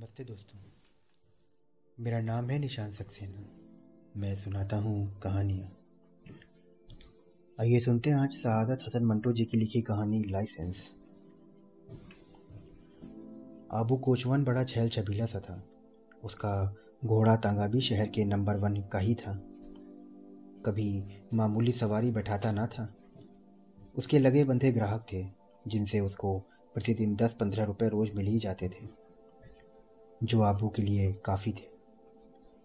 नमस्ते दोस्तों। मेरा नाम है निशान सक्सेना। मैं सुनाता हूँ कहानियाँ। आइए सुनते हैं आज सआदत हसन मंटो जी की लिखी कहानी लाइसेंस। आबू कोचवान बड़ा छैल छबीला सा था। उसका घोड़ा तांगा भी शहर के नंबर वन का ही था। कभी मामूली सवारी बैठाता ना था। उसके लगे बंधे ग्राहक थे, जिनसे उसको प्रतिदिन दस पंद्रह रुपए रोज मिल ही जाते थे। जो आबू के लिए काफ़ी थे।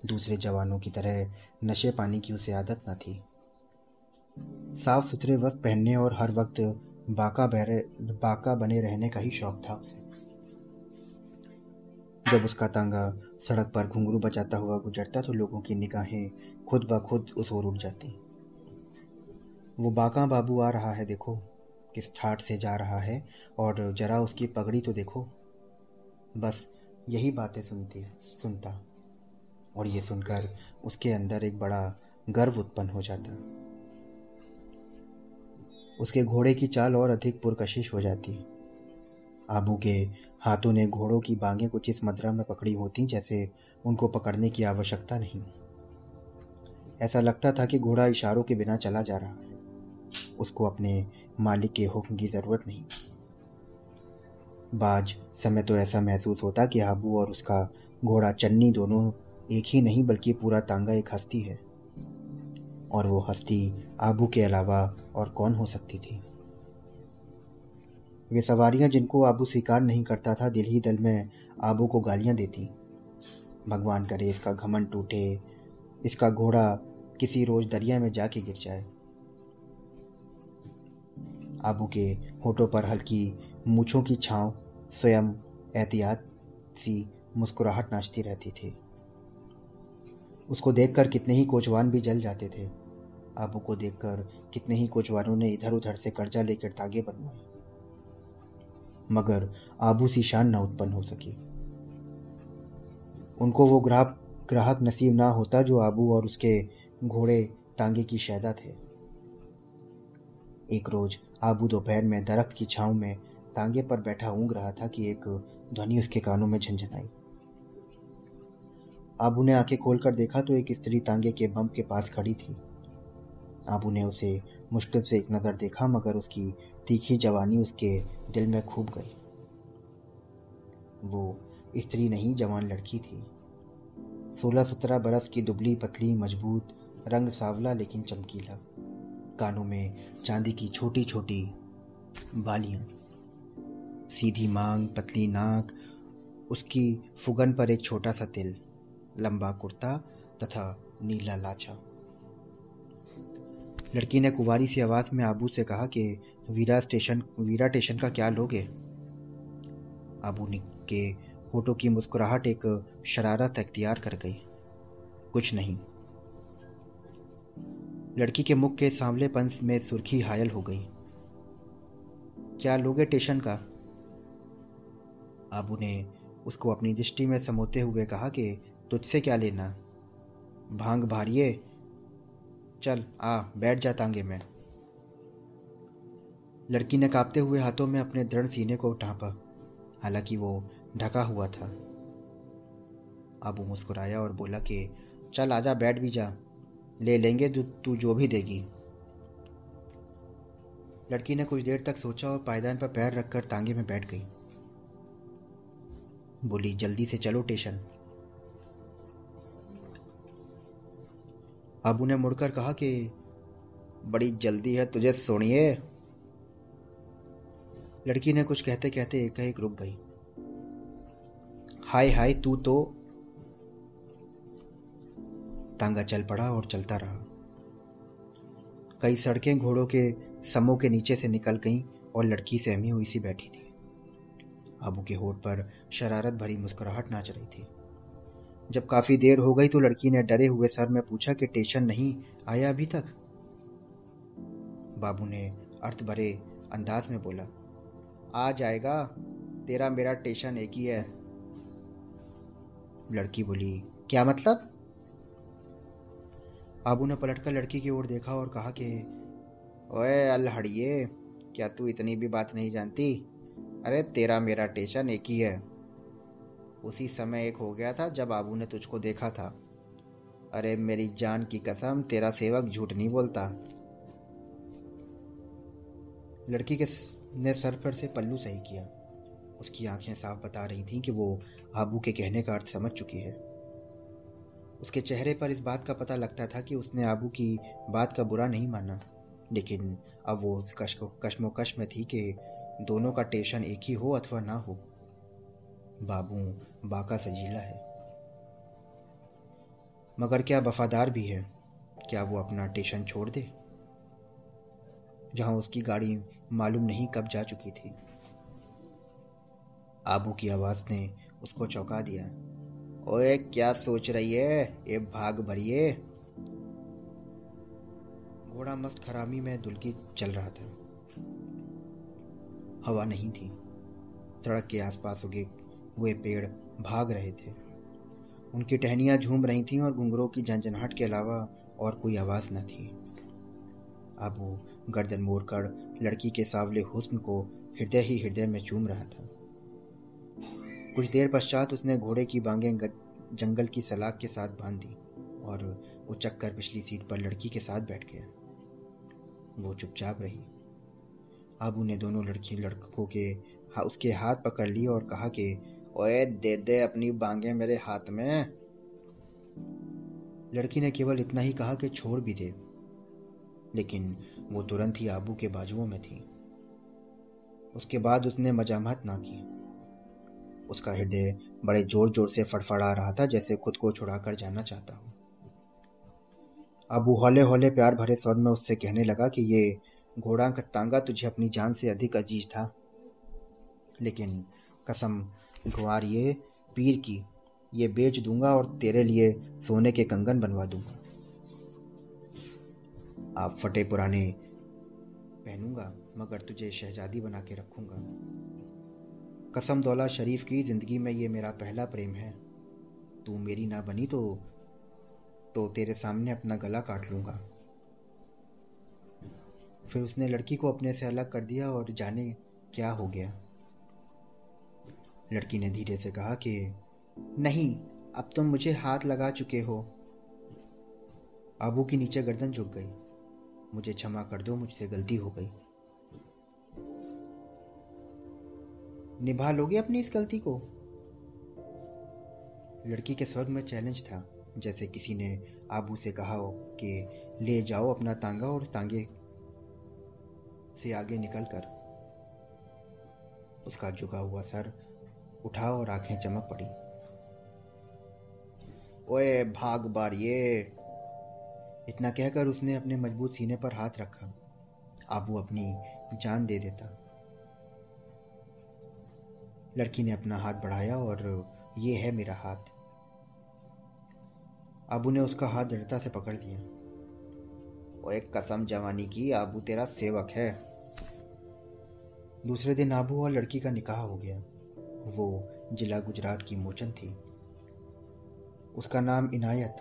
दूसरे जवानों की तरह नशे पानी की उसे आदत न थी। साफ़ सुथरे वक्त पहनने और हर वक्त बाका बहरे बाका बने रहने का ही शौक था उसे। जब उसका तांगा सड़क पर घुंघरू बचाता हुआ गुजरता तो लोगों की निगाहें खुद ब खुद उस ओर उठ जाती। वो बाका बाबू आ रहा है देखो, किस ठाट से जा रहा है और जरा उसकी पगड़ी तो देखो। बस यही बातें सुनती सुनता। और ये सुनकर उसके अंदर एक बड़ा गर्व उत्पन्न हो जाता। उसके घोड़े की चाल और अधिक पुरकशिश हो जाती। आबू के हाथों ने घोड़ों की बांगें कुछ इस मदरा में पकड़ी होती जैसे उनको पकड़ने की आवश्यकता नहीं। ऐसा लगता था कि घोड़ा इशारों के बिना चला जा रहा है। उसको अपने मालिक के हुक्म की ज़रूरत नहीं। बाज, समय तो ऐसा महसूस होता कि आबू और उसका घोड़ा चन्नी दोनों एक ही नहीं, बल्कि पूरा तांगा एक हस्ती है। और वो हस्ती आबू के अलावा और कौन हो सकती थी? वे सवारियाँ जिनको आबू स्वीकार नहीं करता था, दिल ही दल में आबू को गालियाँ देती। भगवान करे इसका घमन टूटे, इसका घोड़ा किसी रोज दरिया में जाके गिर जाए। आबू के होठों पर हल्की मूछों की छांव स्वयं एहतियात सी मुस्कुराहट नाचती रहती थी। उसको देखकर कितने ही कोचवान भी जल जाते थे। आबू को देखकर कितने ही कोचवानों ने इधर उधर से कर्जा लेकर तागे बनवाए। मगर आबू सी शान न उत्पन्न हो सकी। उनको वो ग्राहक ग्राहक नसीब ना होता जो आबू और उसके घोड़े तांगे की शैदा थे। एक रोज आबू दोपहर में दरख्त की छांव में तांगे पर बैठा ऊँग रहा था कि एक ध्वनि उसके कानों में झंझनाई। आबू ने आँखें खोलकर देखा तो एक स्त्री तांगे के बम के पास खड़ी थी। आबू ने उसे मुश्किल से एक नज़र देखा, मगर उसकी तीखी जवानी उसके दिल में खूब गई। वो स्त्री नहीं, जवान लड़की थी। सोलह सत्रह बरस की दुबली पतली, मज़बूत, रंग सावला लेकिन चमकीला। कानों में चांदी की छोटी छोटी बालियाँ। सीधी मांग, पतली नाक, उसकी फुगन पर एक छोटा सा तिल, लंबा कुर्ता तथा नीला लाछा लड़की ने कुवारी सी आवाज़ में आबू से कहा कि, वीरा स्टेशन वीरा स्टेशन का क्या लोगे आबू के होठों की मुस्कुराहट एक शरारत अख्तियार कर गई। कुछ नहीं। लड़की के मुख के सांवलेपन में सुर्खी हायल हो गई। क्या लोगे स्टेशन का? आबू ने उसको अपनी दृष्टि में समोते हुए कहा कि तुझसे क्या लेना? भाँग भारिए। चल, आ, बैठ जा तांगे में। लड़की ने कांपते हुए हाथों में अपने दृढ़ सीने को ढांपा हालाँकि वो ढका हुआ था। आबू मुस्कुराया और बोला कि, चल, आजा, बैठ भी जा। ले लेंगे तू जो भी देगी। लड़की ने कुछ देर तक सोचा और पायदान पर पैर रखकर तांगे में बैठ गई। बोली, जल्दी से चलो स्टेशन। अबू ने मुड़कर कहा कि, बड़ी जल्दी है, तुझे सुनिए? लड़की ने कुछ कहते कहते एक एक रुक गई। हाय हाय, तू तो? तांगा चल पड़ा और चलता रहा। कई सड़कें, घोड़ों के समूह के नीचे से निकल गईं और लड़की सहमी हुई सी बैठी थी। अबू के होठ पर शरारत भरी मुस्कुराहट नाच रही थी। जब काफ़ी देर हो गई तो लड़की ने डरे हुए सर में पूछा कि टेशन नहीं आया अभी तक? बाबू ने अर्थ भरे अंदाज में बोला, आ जाएगा, तेरा मेरा टेशन एक ही है। लड़की बोली, क्या मतलब? बाबू ने पलटकर लड़की की ओर देखा और कहा कि, ओए अल्हड़िए क्या तू इतनी भी बात नहीं जानती? अरे तेरा मेरा टेशन एक ही है। उसी समय एक हो गया था जब आबू ने तुझको देखा था। अरे मेरी जान की कसम, तेरा सेवक झूठ नहीं बोलता। लड़की के ने सर पर से पल्लू सही किया। उसकी आँखें साफ़ बता रही थीं कि वो आबू के कहने का अर्थ समझ चुकी है। उसके चेहरे पर इस बात का पता लगता था कि उसने आबू की बात का बुरा नहीं माना। लेकिन अब वो उस कश्मोकश में थी कि दोनों का टेंशन एक ही हो अथवा ना हो। बाबू बाका सजीला है। मगर क्या वफादार भी है? क्या वो अपना टेंशन छोड़ दे? जहाँ उसकी गाड़ी मालूम नहीं कब जा चुकी थी। आबू की आवाज़ ने उसको चौंका दिया। ओए, क्या सोच रही है? ये भाग भरिए। घोड़ा मस्त खरामी में दुलकी चल रहा था। हवा नहीं थी। सड़क के आसपास उगे हुए पेड़ भाग रहे थे। उनकी टहनियाँ झूम रही थीं और घुंघरों की झंझनाहट के अलावा और कोई आवाज़ न थी। अब वो गर्दन मोड़कर लड़की के सावले हुस्न को हृदय ही हृदय में चूम रहा था। कुछ देर पश्चात उसने घोड़े की बांगें जंगल की सलाख के साथ बाँध दी और उचक कर पिछली सीट पर लड़की के साथ बैठ गया। वो चुपचाप रही। अब उन्हें दोनों लड़की लड़कों के उसके हाथ पकड़ लिए और कहा कि, ओए, दे दे अपनी बांगे मेरे हाथ में। लड़की ने केवल इतना ही कहा कि छोड़ भी दे, लेकिन वो तुरंत ही आबू के बाजुओं में थी। उसके बाद उसने मजामत ना की। उसका हृदय बड़े ज़ोर ज़ोर से फड़फड़ा रहा था, जैसे खुद को छुड़ाकर जाना चाहता हो। अबू हौले हौले प्यार भरे स्वर में उससे कहने लगा कि, ये घोड़ा का तांगा तुझे अपनी जान से अधिक अज़ीज़ था। लेकिन कसम, गुआर ये पीर की, ये बेच दूँगा और तेरे लिए सोने के कंगन बनवा दूँगा। आप फटे पुराने पहनूँगा, मगर तुझे शहजादी बना के रखूँगा। कसम दौला शरीफ की, ज़िंदगी में ये मेरा पहला प्रेम है। तू मेरी ना बनी तो तो तेरे सामने अपना गला काट लूँगा। फिर उसने लड़की को अपने से अलग कर दिया और जाने क्या हो गया। लड़की ने धीरे से कहा कि, नहीं, अब तुम मुझे हाथ लगा चुके हो। आबू की नीचे गर्दन झुक गई। मुझे क्षमा कर दो, मुझसे गलती हो गई। निभा लोगे अपनी इस गलती को? लड़की के स्वर में चैलेंज था, जैसे किसी ने आबू से कहा हो कि, ले जाओ अपना तांगा और तांगे से आगे निकलकर उसका झुका हुआ सर उठा और आँखें चमक पड़ी। ओए, भाग बार ये इतना कहकर उसने अपने मज़बूत सीने पर हाथ रखा। आबू अपनी जान दे देता। लड़की ने अपना हाथ बढ़ाया और ये है मेरा हाथ। आबू ने उसका हाथ दृढ़ता से पकड़ लिया। वो एक कसम जवानी की, आबू तेरा सेवक है। दूसरे दिन आबू और लड़की का निकाह हो गया। वो जिला गुजरात की मोचन थी। उसका नाम इनायत,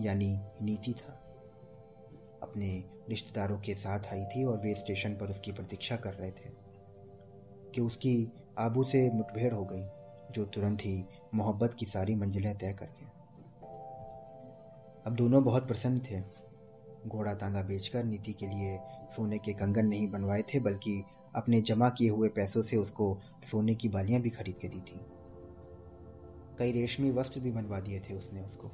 यानी नीति था। अपने रिश्तेदारों के साथ आई थी और वे स्टेशन पर उसकी प्रतीक्षा कर रहे थे कि उसकी आबू से मुठभेड़ हो गई, जो तुरंत ही मोहब्बत की सारी मंजिलें तय कर गए अब दोनों बहुत प्रसन्न थे। घोड़ा तांगा बेचकर नीति के लिए सोने के कंगन नहीं बनवाए थे, बल्कि अपने जमा किए हुए पैसों से उसको सोने की बालियाँ भी खरीद के दी थी। कई रेशमी वस्त्र भी बनवा दिए थे उसने उसको।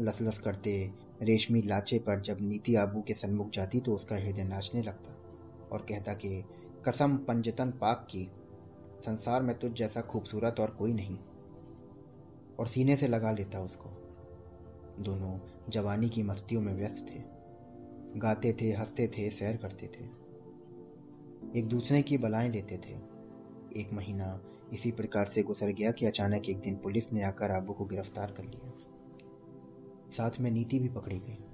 लस लस करते रेशमी लाचे पर जब नीति आबू के सन्मुख जाती तो उसका हृदय नाचने लगता और कहता कि, कसम पंजतन पाक की, संसार में तुझ जैसा खूबसूरत और कोई नहीं। और सीने से लगा लेता उसको। दोनों जवानी की मस्तियों में व्यस्त थे। गाते थे, हँसते थे, सैर करते थे। एक दूसरे की बलाएँ लेते थे। एक महीना इसी प्रकार से गुजर गया कि अचानक एक दिन पुलिस ने आकर आबू को गिरफ़्तार कर लिया। साथ में नीति भी पकड़ी गई।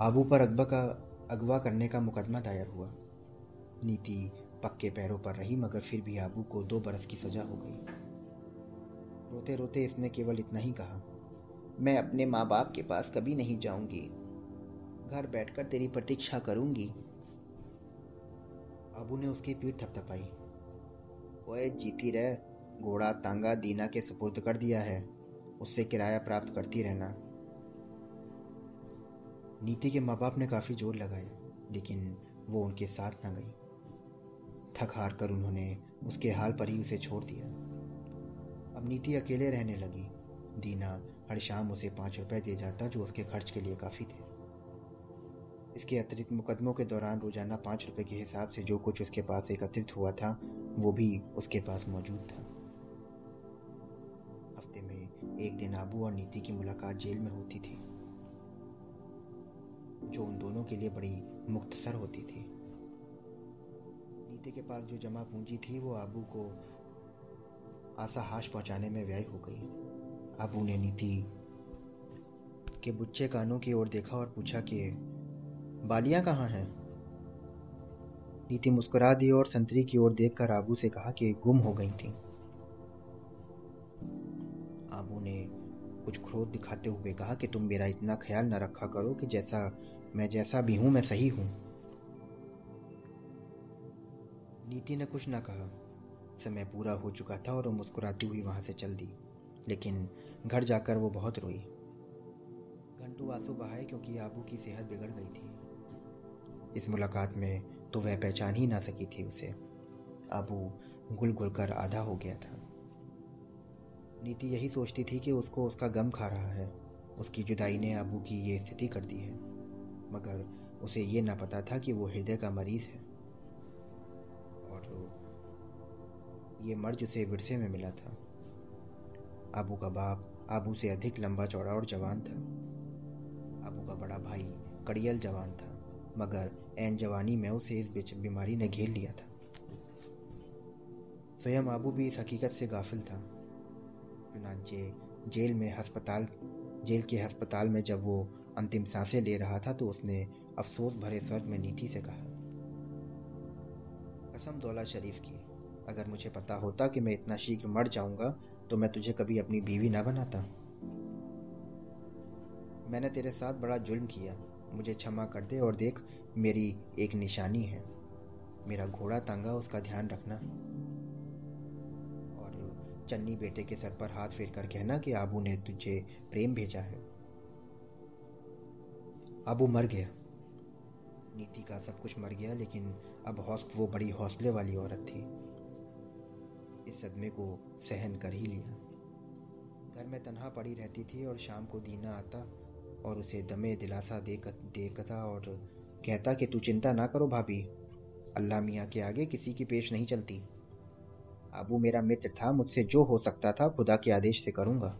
आबू पर अकबा का, अगवा करने का मुकदमा दायर हुआ। नीति पक्के पैरों पर रही, मगर फिर भी आबू को दो बरस की सजा हो गई। रोते रोते इसने केवल इतना ही कहा। मैं अपने माँ बाप के पास कभी नहीं जाऊँगी। घर बैठकर तेरी प्रतीक्षा करूँगी। आबू ने उसकी पीठ थपथपाई। ओए, जीती रह। घोड़ा तांगा दीना के सुपुर्द कर दिया है। उससे किराया प्राप्त करती रहना। नीति के माँ बाप ने काफ़ी ज़ोर लगाया, लेकिन वो उनके साथ ना गई। थक हार कर उन्होंने उसके हाल पर ही उसे छोड़ दिया। अब नीति अकेले रहने लगी। दीना हर शाम उसे पाँच रुपए दे जाता जो उसके खर्च के लिए काफ़ी थे। इसके अतिरिक्त मुकदमों के दौरान रोज़ाना पाँच रुपए के हिसाब से जो कुछ उसके पास एकत्रित हुआ था, वो भी उसके पास मौजूद था। हफ़्ते में एक दिन आबू और नीति की मुलाकात जेल में होती थी, जो उन दोनों के लिए बड़ी मुख्तसर होती थी। नीति के पास जो जमा पूंजी थी, वो आबू को आसाहाश पहुँचाने में व्यय हो गई। आबू ने नीति के बुच्चे कानों की ओर देखा और पूछा कि, बालियाँ कहाँ हैं? नीति मुस्कुरा दी और संतरी की ओर देखकर आबू से कहा कि, गुम हो गई थी। आबू ने कुछ क्रोध दिखाते हुए कहा कि, तुम मेरा इतना ख्याल न रखा करो कि जैसा, मैं जैसा भी हूँ, मैं सही हूँ। नीति ने कुछ न कहा। समय पूरा हो चुका था और वो मुस्कुराती हुई वहाँ से चल दी। लेकिन घर जाकर वो बहुत रोई। घंटू आँसू बहाए क्योंकि आबू की सेहत बिगड़ गई थी। इस मुलाकात में तो वह पहचान ही ना सकी थी उसे। आबू गुल गुल कर आधा हो गया था। नीति यही सोचती थी कि उसको उसका गम खा रहा है। उसकी जुदाई ने आबू की ये स्थिति कर दी है। मगर उसे ये ना पता था कि वो हृदय का मरीज़ है। और ये मर्ज उसे विरसे में मिला था। आबू का बाप आबू से अधिक लंबा चौड़ा और जवान था। आबू का बड़ा भाई कड़ियल जवान था, मगर एन जवानी में उसे इस बीमारी ने घेर लिया था। स्वयं आबू भी इस हकीकत से गाफिल था। चुनाचे जेल में अस्पताल जेल के हस्पताल में जब वो अंतिम साँसें ले रहा था तो उसने अफसोस भरे स्वर में नीति से कहा, कसम दौला शरीफ की, अगर मुझे पता होता कि मैं इतना शीघ्र मर जाऊँगा तो मैं तुझे कभी अपनी बीवी ना बनाता। मैंने तेरे साथ बड़ा जुल्म किया। मुझे क्षमा कर दे और देख, मेरी एक निशानी है। मेरा घोड़ा तांगा, उसका ध्यान रखना। और चन्नी बेटे के सर पर हाथ फेर कर कहना कि आबू ने तुझे प्रेम भेजा है। आबू मर गया। नीति का सब कुछ मर गया, लेकिन अब हौसले वो बड़ी हौसले वाली औरत थी। इस सदमे को सहन कर ही लिया। घर में तनहा पड़ी रहती थी और शाम को दीना आता और उसे दमे दिलासा देख देखता और कहता कि तू चिंता ना करो भाभी, अल्लाह मियाँ के आगे किसी की पेश नहीं चलती। अबू मेरा मित्र था, मुझसे जो हो सकता था खुदा के आदेश से करूँगा।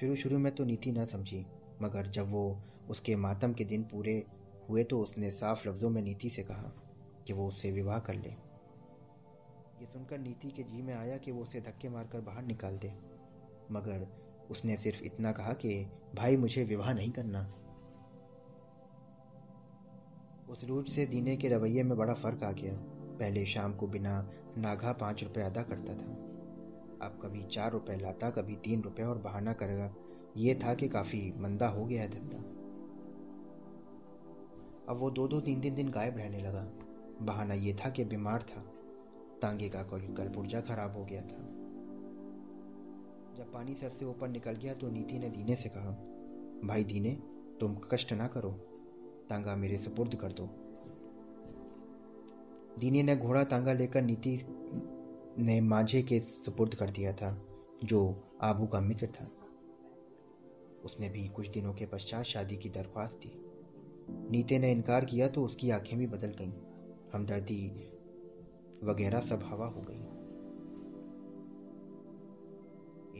शुरू शुरू में तो नीति ना समझी, मगर जब वो उसके मातम के दिन पूरे हुए तो उसने साफ़ लफ्ज़ों में नीति से कहा कि वो उससे विवाह कर ले। ये सुनकर नीति के जी में आया कि वो उसे धक्के मारकर बाहर निकाल दे। मगर उसने सिर्फ़ इतना कहा कि, भाई, मुझे विवाह नहीं करना। उस रोज से दीने के रवैये में बड़ा फ़र्क आ गया। पहले शाम को बिना नागा पाँच रुपए अदा करता था। अब कभी चार रुपए लाता, कभी तीन रुपए और बहाना करेगा। ये था कि काफ़ी मंदा हो गया है धंधा। अब वो दो दो तीन तीन दिन गायब रहने लगा। बहाना ये था कि बीमार था। तांगे का कल पुर्जा खराब हो गया था। जब पानी सर से ऊपर निकल गया तो नीति ने दीने से कहा, भाई दीने, तुम कष्ट ना करो। तांगा मेरे सुपुर्द कर दो। दीने ने घोड़ा तांगा लेकर नीति ने माझे के सुपुर्द कर दिया था, जो आबू का मित्र था। उसने भी कुछ दिनों के पश्चात शादी की दरख्वास्त दी। नीते ने इनकार किया तो उसकी आँखें भी बदल गईं। हमदर्दी वगैरह सब हवा हो गई।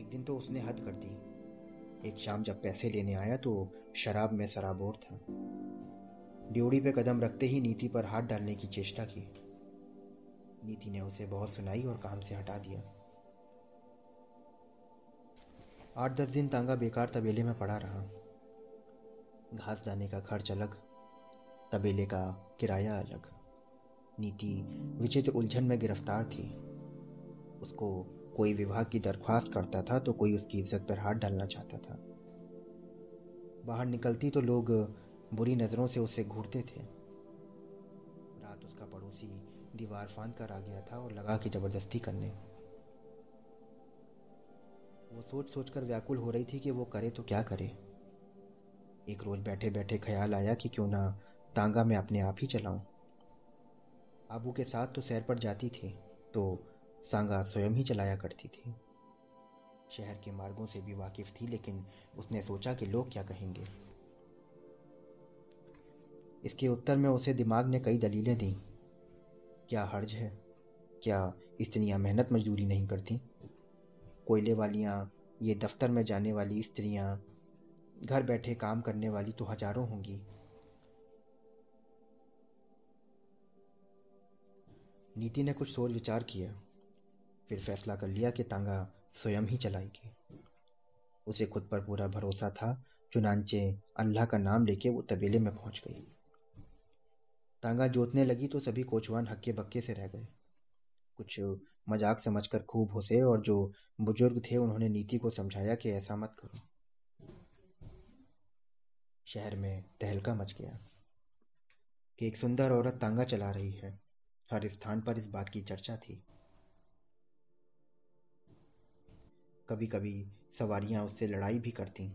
एक दिन तो उसने हद कर दी। एक शाम जब पैसे लेने आया तो शराब में सराबोर था। ड्योड़ी पे कदम रखते ही नीति पर हाथ डालने की चेष्टा की। नीति ने उसे बहुत सुनाई और काम से हटा दिया। आठ दस दिन तांगा बेकार तबेले में पड़ा रहा। घास दाने का खर्च अलग, तबेले का किराया अलग। नीति विचित्र उलझन में गिरफ़्तार थी। उसको कोई विभाग की दरख्वास्त करता था तो कोई उसकी इज़्ज़त पर हाथ डालना चाहता था। बाहर निकलती तो लोग बुरी नज़रों से उसे घूरते थे। रात उसका पड़ोसी दीवार फांद कर आ गया था और लगा के ज़बरदस्ती करने। वो सोच सोच कर व्याकुल हो रही थी कि वो करे तो क्या करे। एक रोज़ बैठे बैठे ख्याल आया कि क्यों ना तांगा मैं अपने आप ही चलाऊं। आबू के साथ तो सैर पर जाती थी तो सांगा स्वयं ही चलाया करती थी। शहर के मार्गों से भी वाकिफ थी, लेकिन उसने सोचा कि लोग क्या कहेंगे। इसके उत्तर में उसे दिमाग ने कई दलीलें दी। क्या हर्ज है? क्या स्त्रियाँ मेहनत मजदूरी नहीं करती? कोयले वालियाँ, ये दफ्तर में जाने वाली स्त्रियाँ, घर बैठे काम करने वाली तो हज़ारों होंगी। नीति ने कुछ सोच विचार किया, फिर फैसला कर लिया कि तांगा स्वयं ही चलाएगी। उसे खुद पर पूरा भरोसा था, चुनाचे अल्लाह का नाम लेके वो तबेले में पहुँच गई। तांगा जोतने लगी तो सभी कोचवान हक्के बक्के से रह गए। कुछ मज़ाक समझकर खूब हंसे और जो बुज़ुर्ग थे उन्होंने नीति को समझाया कि ऐसा मत करो। शहर में तहलका मच गया कि एक सुंदर औरत तांगा चला रही है। हर स्थान पर इस बात की चर्चा थी। कभी कभी सवारियाँ उससे लड़ाई भी करती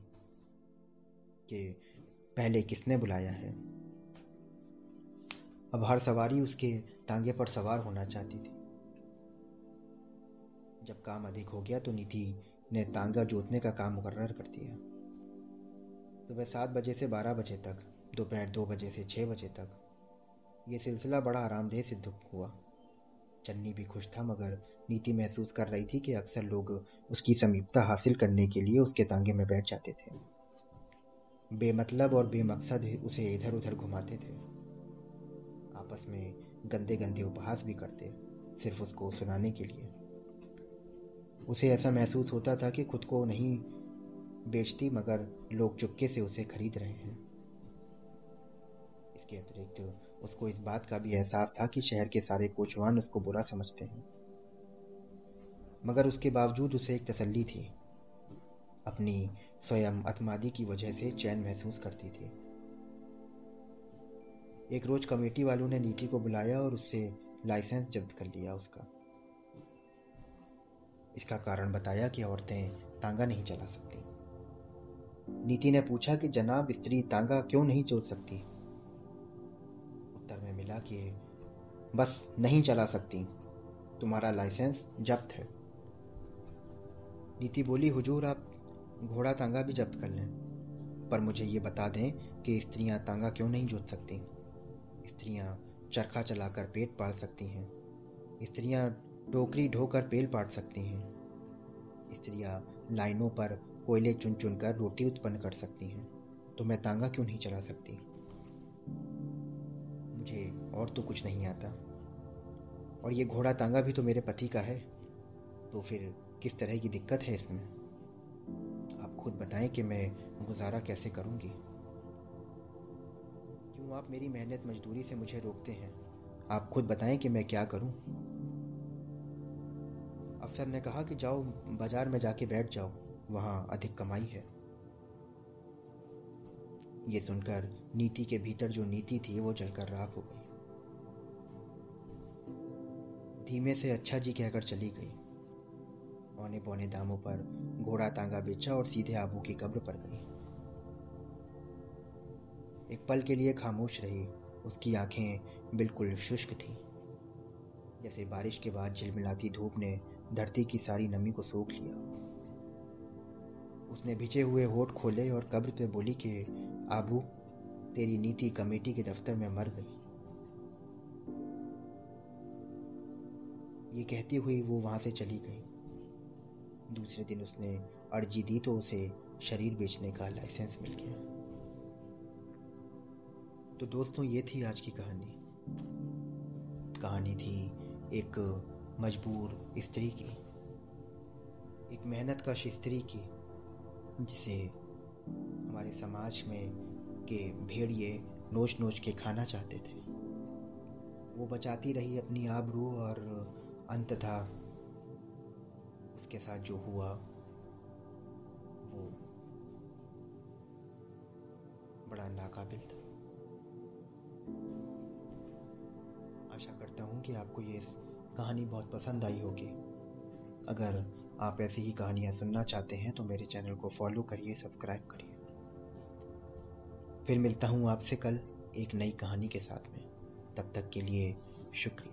कि पहले किसने बुलाया है। अब हर सवारी उसके तांगे पर सवार होना चाहती थी। जब काम अधिक हो गया तो निधि ने तांगा जोतने का काम मुकर्र कर दिया। सुबह सात बजे से बारह बजे तक, दोपहर दो बजे से छः बजे तक ये सिलसिला बड़ा आरामदेह सिद्ध हुआ। चन्नी भी खुश था, मगर नीति महसूस कर रही थी कि अक्सर लोग उसकी समीपता हासिल करने के लिए उसके तांगे में बैठ जाते थे। बेमतलब और बेमकसद उसे इधर उधर घुमाते थे। आपस में गंदे गंदे उपहास भी करते, सिर्फ़ उसको सुनाने के लिए। उसे ऐसा महसूस होता था कि खुद को नहीं बेचती, मगर लोग चुपके से उसे खरीद रहे हैं। इसके अतिरिक्त उसको इस बात का भी एहसास था कि शहर के सारे कोचवान उसको बुरा समझते हैं। मगर उसके बावजूद उसे एक तसल्ली थी। अपनी स्वयं अतमादी की वजह से चैन महसूस करती थी। एक रोज कमेटी वालों ने नीति को बुलाया और उससे लाइसेंस जब्त कर लिया उसका। इसका कारण बताया कि औरतें तांगा नहीं चला सकती। नीति ने पूछा कि जनाब, स्त्री तांगा क्यों नहीं चल सकती? उत्तर में मिला कि बस नहीं चला सकती। तुम्हारा लाइसेंस जब्त है। नीति बोली, हुजूर, आप घोड़ा तांगा भी जब्त कर लें। पर मुझे ये बता दें कि स्त्रियाँ तांगा क्यों नहीं जोत सकती? स्त्रियाँ चरखा चलाकर पेट पाल सकती हैं। स्त्रियाँ टोकरी ढोकर पेल पाट सकती हैं। स्त्रियाँ लाइनों पर कोयले चुन चुन कर रोटी उत्पन्न कर सकती हैं। तो मैं तांगा क्यों नहीं चला सकती? मुझे और तो कुछ नहीं आता। और ये घोड़ा तांगा भी तो मेरे पति का है। तो फिर किस तरह की दिक्कत है इसमें? आप खुद बताएँ कि मैं गुजारा कैसे करूँगी। क्यों आप मेरी मेहनत मजदूरी से मुझे रोकते हैं? आप खुद बताएँ कि मैं क्या करूँ। अफसर ने कहा कि जाओ, बाज़ार में जाके बैठ जाओ। वहाँ अधिक कमाई है। ये सुनकर नीति के भीतर जो नीति थी, वो जलकर राख हो गई। धीमे से अच्छा जी कहकर चली गई। औने पौने दामों पर घोड़ा तांगा बेचा और सीधे आबू की कब्र पर गई। एक पल के लिए खामोश रही। उसकी आँखें बिल्कुल शुष्क थीं। जैसे बारिश के बाद झिलमिलाती धूप ने धरती की सारी नमी को सोख लिया। उसने भिजे हुए होठ खोले और कब्र पे बोली कि, आबू तेरी नीति कमेटी के दफ्तर में मर गई। ये कहती हुई वो वहाँ से चली गई। दूसरे दिन उसने अर्जी दी तो उसे शरीर बेचने का लाइसेंस मिल गया। तो दोस्तों, ये थी आज की कहानी। कहानी थी एक मजबूर स्त्री की। एक मेहनत कश स्त्री की, जिसे हमारे समाज में के भेड़िए नोच नोच के खाना चाहते थे। वो बचाती रही अपनी आबरू और अंततः उसके साथ जो हुआ, वो बड़ा नाकाबिल था। आशा करता हूँ कि आपको ये कहानी बहुत पसंद आई होगी। अगर आप ऐसी ही कहानियाँ सुनना चाहते हैं तो मेरे चैनल को फॉलो करिए, सब्सक्राइब करिए। फिर मिलता हूँ आपसे कल एक नई कहानी के साथ में। तब तक के लिए शुक्रिया।